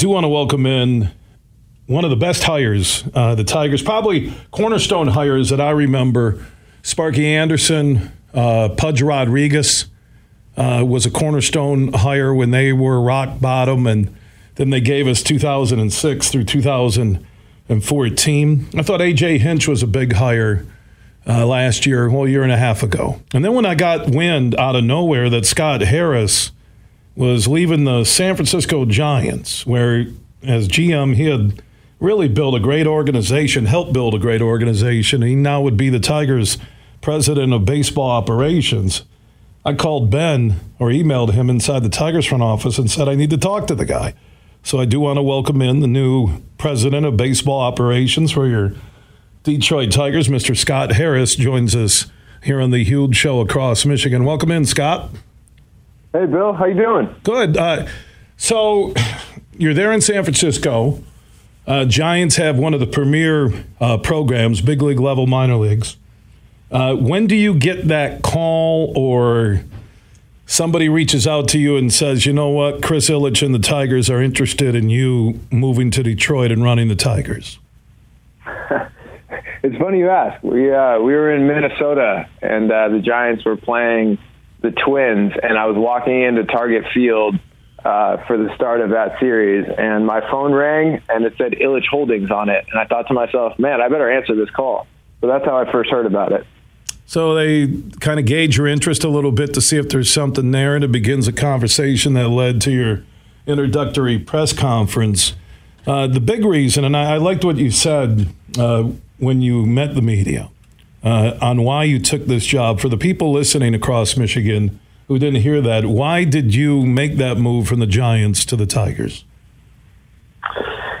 do want to welcome in one of the best hires, uh, the Tigers, probably cornerstone hires that I remember. Sparky Anderson, uh, Pudge Rodriguez uh, was a cornerstone hire when they were rock bottom, and then they gave us 2006 through 2014. I thought AJ Hinch was a big hire uh, last year, well, a year and a half ago. And then when I got wind out of nowhere that Scott Harris was leaving the San Francisco Giants, where as GM he had really built a great organization, helped build a great organization. He now would be the Tigers' president of baseball operations. I called Ben or emailed him inside the Tigers front office and said I need to talk to the guy. So I do want to welcome in the new president of baseball operations for your Detroit Tigers, Mr. Scott Harris, joins us here on the huge show across Michigan. Welcome in, Scott. Hey, Bill. How you doing? Good. Uh, so you're there in San Francisco. Uh, Giants have one of the premier uh, programs, big league level, minor leagues. Uh, when do you get that call or somebody reaches out to you and says, you know what, Chris Ilitch and the Tigers are interested in you moving to Detroit and running the Tigers? it's funny you ask. We uh, we were in Minnesota and uh, the Giants were playing the Twins, and I was walking into Target Field uh, for the start of that series, and my phone rang and it said Ilitch Holdings on it, and I thought to myself, man, I better answer this call. So that's how I first heard about it. So they kind of gauge your interest a little bit to see if there's something there, and it begins a conversation that led to your introductory press conference. Uh, the big reason, and I, I liked what you said uh, when you met the media uh, on why you took this job. For the people listening across Michigan who didn't hear that, why did you make that move from the Giants to the Tigers?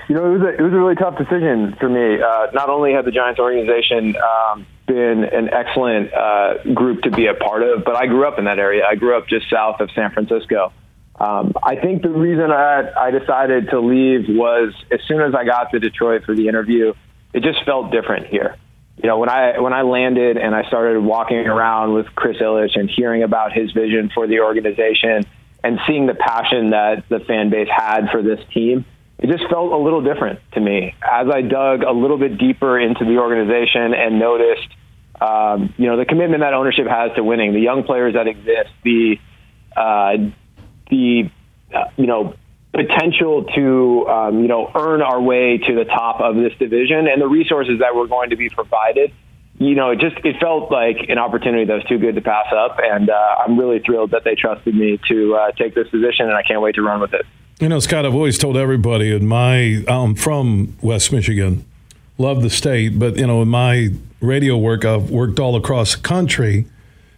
You know, it was a, it was a really tough decision for me. Uh, not only had the Giants organization um, been an excellent uh, group to be a part of, but I grew up in that area. I grew up just south of San Francisco. Um, I think the reason I, I decided to leave was as soon as I got to Detroit for the interview, it just felt different here. You know, when I when I landed and I started walking around with Chris Ilitch and hearing about his vision for the organization and seeing the passion that the fan base had for this team, it just felt a little different to me. As I dug a little bit deeper into the organization and noticed, um, you know, the commitment that ownership has to winning, the young players that exist, the uh, the uh, you know potential to um, you know earn our way to the top of this division and the resources that were going to be provided. You know it just it felt like an opportunity that was too good to pass up and uh, i'm really thrilled that they trusted me to uh, take this position and i can't wait to run with it. You know scott i've always told everybody in my i'm from west michigan love the state but you know in my radio work i've worked all across the country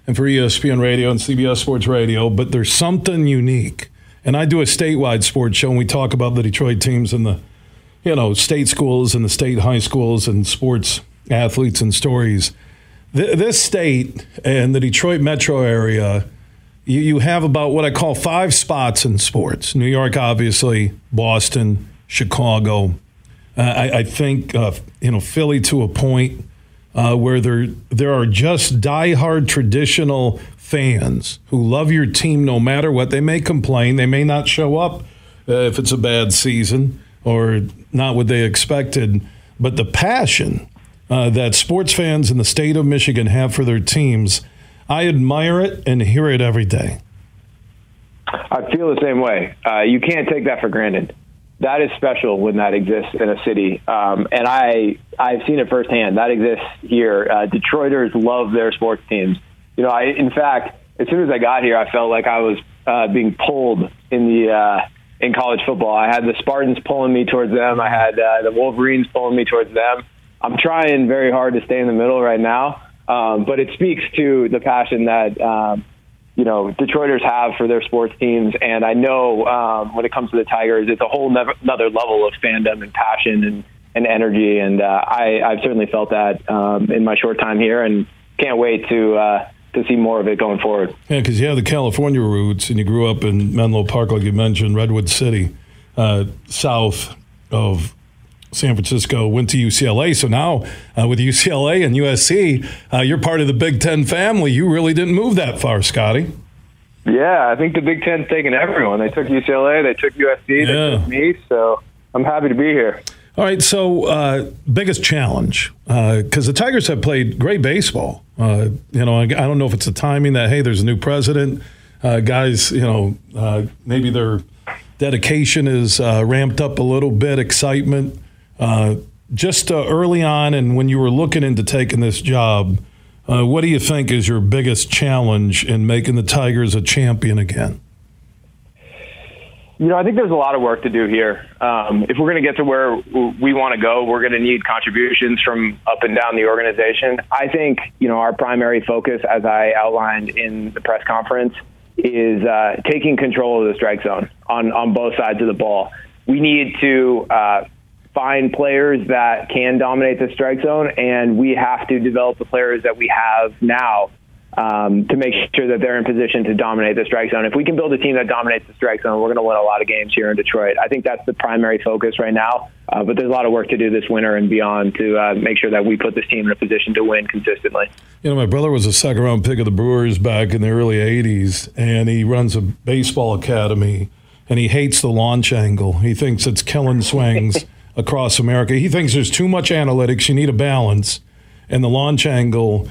and for espn radio and cbs sports radio but there's something unique and I do a statewide sports show, and we talk about the Detroit teams and the, you know, state schools and the state high schools and sports athletes and stories. Th- this state and the Detroit metro area, you, you have about what I call five spots in sports. New York, obviously, Boston, Chicago. Uh, I, I, think uh, you know Philly to a point uh, where there there are just diehard traditional fans who love your team no matter what. They may complain, they may not show up uh, if it's a bad season or not what they expected, but the passion uh, that sports fans in the state of Michigan have for their teams, I admire it and hear it every day. I feel the same way. Uh, you can't take that for granted. That is special when that exists in a city, um, and I I've seen it firsthand. That exists here. Uh, Detroiters love their sports teams you know, I in fact, as soon as I got here, I felt like I was uh, being pulled in the uh, in college football. I had the Spartans pulling me towards them. I had uh, the Wolverines pulling me towards them. I'm trying very hard to stay in the middle right now, um, but it speaks to the passion that um, you know Detroiters have for their sports teams. And I know um, when it comes to the Tigers, it's a whole never, another level of fandom and passion and, and energy. And uh, I, I've certainly felt that um, in my short time here, and can't wait to. Uh, to see more of it going forward. Yeah, because you have the California roots, and you grew up in Menlo Park, like you mentioned, Redwood City, uh, south of San Francisco. Went to UCLA, so now uh, with UCLA and USC, uh, you're part of the Big Ten family. You really didn't move that far, Scotty. Yeah, I think the Big Ten's taken everyone. They took UCLA, they took USC, they took me. So I'm happy to be here. All right, so uh, biggest challenge because the Tigers have played great baseball. Uh, you know, I, I don't know if it's the timing that hey, there's a new president, uh, guys. You know, uh, maybe their dedication is uh, ramped up a little bit, excitement. Uh, just uh, early on, and when you were looking into taking this job, uh, what do you think is your biggest challenge in making the Tigers a champion again? You know, I think there's a lot of work to do here. Um, if we're going to get to where we want to go, we're going to need contributions from up and down the organization. I think, you know, our primary focus, as I outlined in the press conference, is uh, taking control of the strike zone on, on both sides of the ball. We need to uh, find players that can dominate the strike zone, and we have to develop the players that we have now um, to make sure that they're in position to dominate the strike zone. If we can build a team that dominates the strike zone, we're going to win a lot of games here in Detroit. I think that's the primary focus right now. Uh, but there's a lot of work to do this winter and beyond to uh, make sure that we put this team in a position to win consistently. You know, my brother was a second round pick of the Brewers back in the early 80s, and he runs a baseball academy, and he hates the launch angle. He thinks it's killing swings across America. He thinks there's too much analytics. You need a balance. And the launch angle,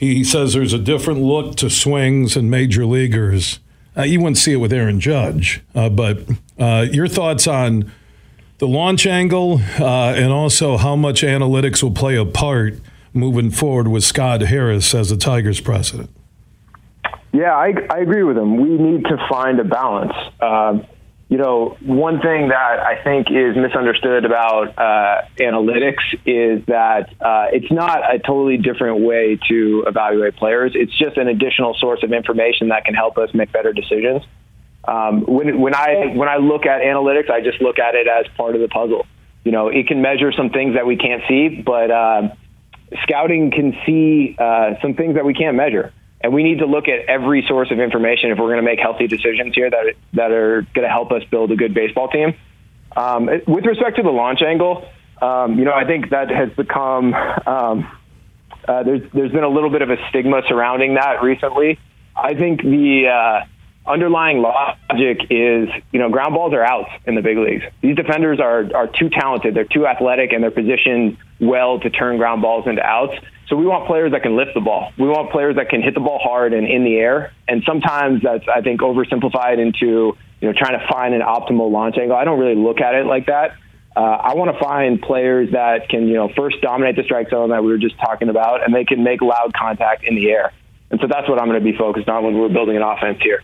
he says there's a different look to swings and major leaguers. Uh, you wouldn't see it with Aaron Judge, uh, but uh, your thoughts on the launch angle uh, and also how much analytics will play a part moving forward with Scott Harris as the Tigers president? Yeah, I, I agree with him. We need to find a balance. You know, one thing that I think is misunderstood about uh, analytics is that uh, it's not a totally different way to evaluate players. It's just an additional source of information that can help us make better decisions. Um, when when I when I look at analytics, I just look at it as part of the puzzle. You know, it can measure some things that we can't see, but uh, scouting can see uh, some things that we can't measure. And we need to look at every source of information if we're going to make healthy decisions here that that are going to help us build a good baseball team. Um, with respect to the launch angle, um, you know, I think that has become um, uh, there's there's been a little bit of a stigma surrounding that recently. I think the uh, underlying logic is, you know, ground balls are outs in the big leagues. These defenders are are too talented, they're too athletic, and they're positioned well to turn ground balls into outs. So we want players that can lift the ball. We want players that can hit the ball hard and in the air. And sometimes that's, I think, oversimplified into you know trying to find an optimal launch angle. I don't really look at it like that. Uh, I want to find players that can you know first dominate the strike zone that we were just talking about, and they can make loud contact in the air. And so that's what I'm going to be focused on when we're building an offense here.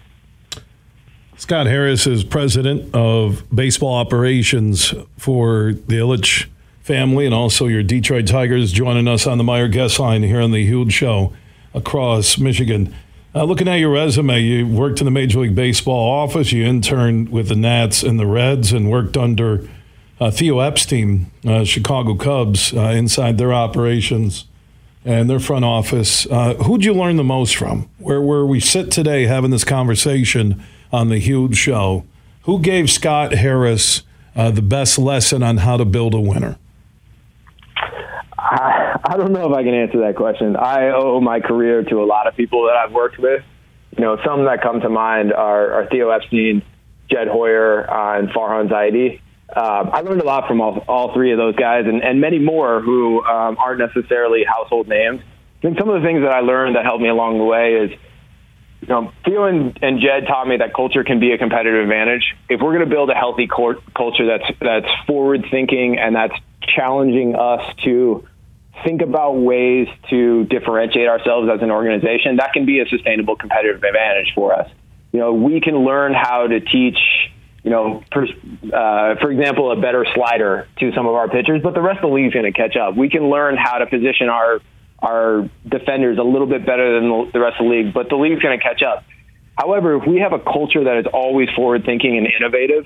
Scott Harris is president of baseball operations for the Ilitch family and also your Detroit Tigers joining us on the Meijer guest line here on the Huge Show across Michigan. Uh, looking at your resume, you worked in the Major League Baseball office, you interned with the Nats and the Reds, and worked under uh, Theo Epstein, uh, Chicago Cubs, uh, inside their operations and their front office. Uh, who'd you learn the most from? Where, where we sit today having this conversation on the Huge Show, who gave Scott Harris uh, the best lesson on how to build a winner? I, I don't know if I can answer that question. I owe my career to a lot of people that I've worked with. You know, some that come to mind are, are Theo Epstein, Jed Hoyer, uh, and Farhan Zaidi. Uh, I learned a lot from all, all three of those guys and, and many more who um, aren't necessarily household names. I think some of the things that I learned that helped me along the way is, you know, Theo and, Jed taught me that culture can be a competitive advantage. If we're going to build a healthy cor- culture that's that's forward thinking and that's challenging us to think about ways to differentiate ourselves as an organization, that can be a sustainable competitive advantage for us. You know, we can learn how to teach, you know, for, uh, for example, a better slider to some of our pitchers, but the rest of the league's going to catch up. We can learn how to position our our defenders a little bit better than the rest of the league, but the league's going to catch up. However, if we have a culture that is always forward thinking and innovative,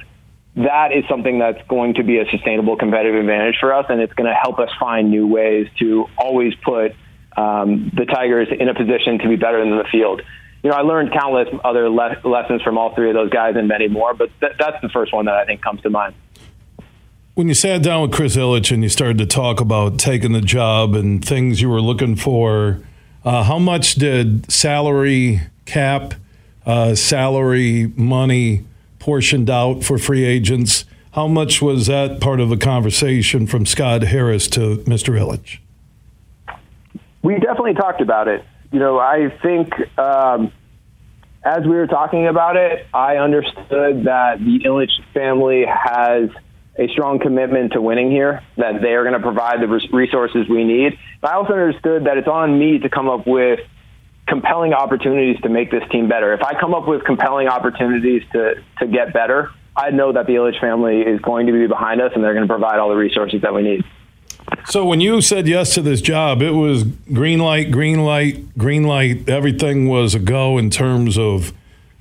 that is something that's going to be a sustainable competitive advantage for us, and it's going to help us find new ways to always put um, the Tigers in a position to be better than the field. You know, I learned countless other le- lessons from all three of those guys and many more, but th- that's the first one that I think comes to mind. When you sat down with Chris Ilitch and you started to talk about taking the job and things you were looking for, uh, how much did salary cap uh, salary, money portioned out for free agents. How much was that part of the conversation from Scott Harris to Mr. Ilitch? We definitely talked about it. You know, I think um, as we were talking about it, I understood that the Ilitch family has a strong commitment to winning here, that they are going to provide the resources we need. But I also understood that it's on me to come up with compelling opportunities to make this team better. If I come up with compelling opportunities to, to get better, I know that the Ilitch family is going to be behind us and they're going to provide all the resources that we need. So when you said yes to this job, it was green light, green light, green light. Everything was a go in terms of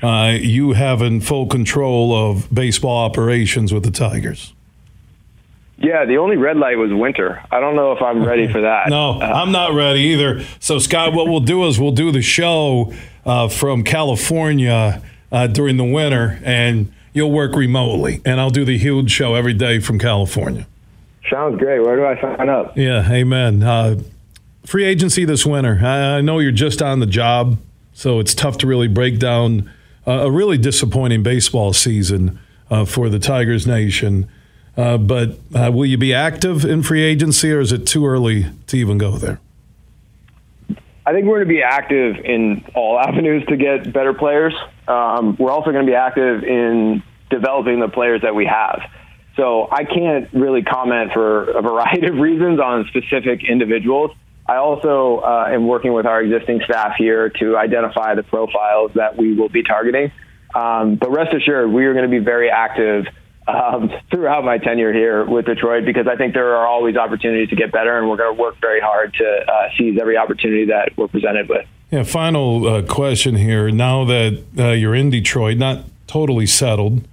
uh, you having full control of baseball operations with the Tigers. Yeah, the only red light was winter. I don't know if I'm ready for that. no, uh, I'm not ready either. So, Scott, what we'll do is we'll do the show uh, from California uh, during the winter, and you'll work remotely, and I'll do the huge show every day from California. Sounds great. Where do I sign up? Yeah, amen. Uh, free agency this winter. I, I, know you're just on the job, so it's tough to really break down uh, a really disappointing baseball season uh, for the Tigers Nation. Uh, but uh, will you be active in free agency, or is it too early to even go there? I think we're going to be active in all avenues to get better players. Um, we're also going to be active in developing the players that we have. So I can't really comment for a variety of reasons on specific individuals. I also uh, am working with our existing staff here to identify the profiles that we will be targeting. Um, but rest assured, we are going to be very active um, throughout my tenure here with Detroit because I think there are always opportunities to get better, and we're going to work very hard to uh, seize every opportunity that we're presented with. Yeah, final uh, question here. Now that uh, you're in Detroit, not totally settled,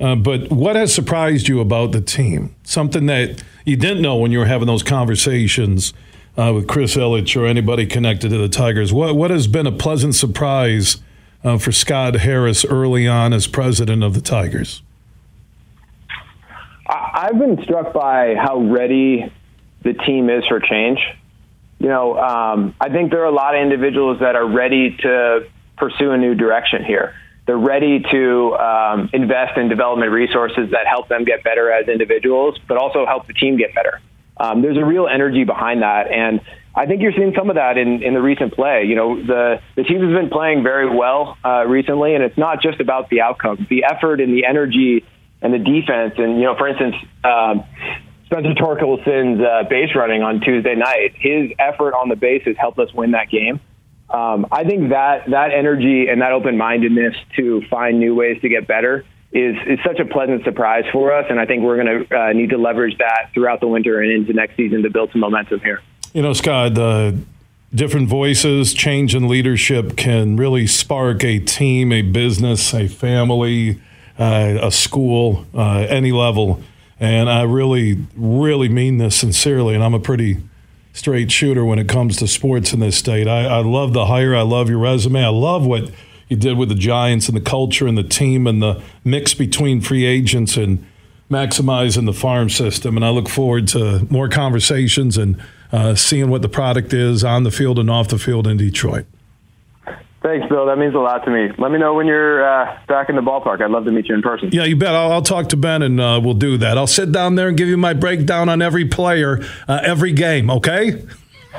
uh, but what has surprised you about the team? Something that you didn't know when you were having those conversations uh, with Chris Ilitch or anybody connected to the Tigers. What, what has been a pleasant surprise uh, for Scott Harris early on as president of the Tigers? I've been struck by how ready the team is for change. You know, um, I think there are a lot of individuals that are ready to pursue a new direction here. They're ready to um, invest in development resources that help them get better as individuals, but also help the team get better. Um, there's a real energy behind that, and I think you're seeing some of that in, in the recent play. You know, the the team has been playing very well uh, recently, and it's not just about the outcome. The effort and the energy and the defense. And, you know, for instance, um, Spencer Torkelson's uh, base running on Tuesday night, his effort on the base has helped us win that game. Um, I think that that energy and that open mindedness to find new ways to get better is is such a pleasant surprise for us, and I think we're going to uh, need to leverage that throughout the winter and into next season to build some momentum here. You know, Scott, the different voices, change in leadership can really spark a team, a business, a family uh, a school, uh, any level. And I really, really mean this sincerely. And I'm a pretty straight shooter when it comes to sports in this state. I, I love the hire. I love your resume. I love what you did with the Giants and the culture and the team and the mix between free agents and maximizing the farm system. And I look forward to more conversations and uh, seeing what the product is on the field and off the field in Detroit. Thanks, Bill. That means a lot to me. Let me know when you're uh, back in the ballpark. I'd love to meet you in person. Yeah, you bet. I'll, I'll talk to Ben and uh, we'll do that. I'll sit down there and give you my breakdown on every player, uh, every game. Okay.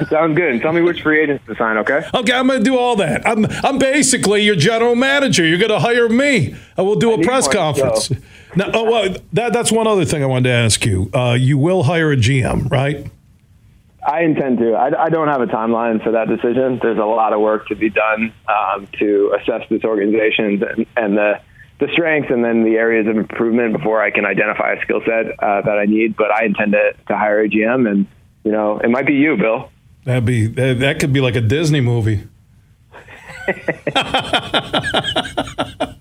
Sounds good. And tell me which free agents to sign, okay? Okay, I'm going to do all that. I'm I'm basically your general manager. You're going to hire me. I will do a press conference. Now, oh, well, that, that's one other thing I wanted to ask you. Uh, you will hire a GM, right? I intend to. I, I, don't have a timeline for that decision. There's a lot of work to be done um, to assess this organization and, and, the the strengths and then the areas of improvement before I can identify a skill set uh, that I need. But I intend to, to hire a GM, and you know, it might be you, Bill. That'd be that, that could be like a Disney movie.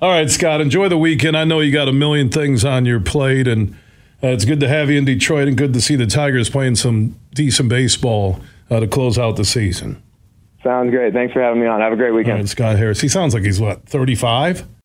All right, Scott. Enjoy the weekend. I know you got a million things on your plate and uh, it's good to have you in Detroit and good to see the Tigers playing some decent baseball uh, to close out the season. Sounds great. Thanks for having me on. Have a great weekend. Scott Harris. He sounds like he's what, 35?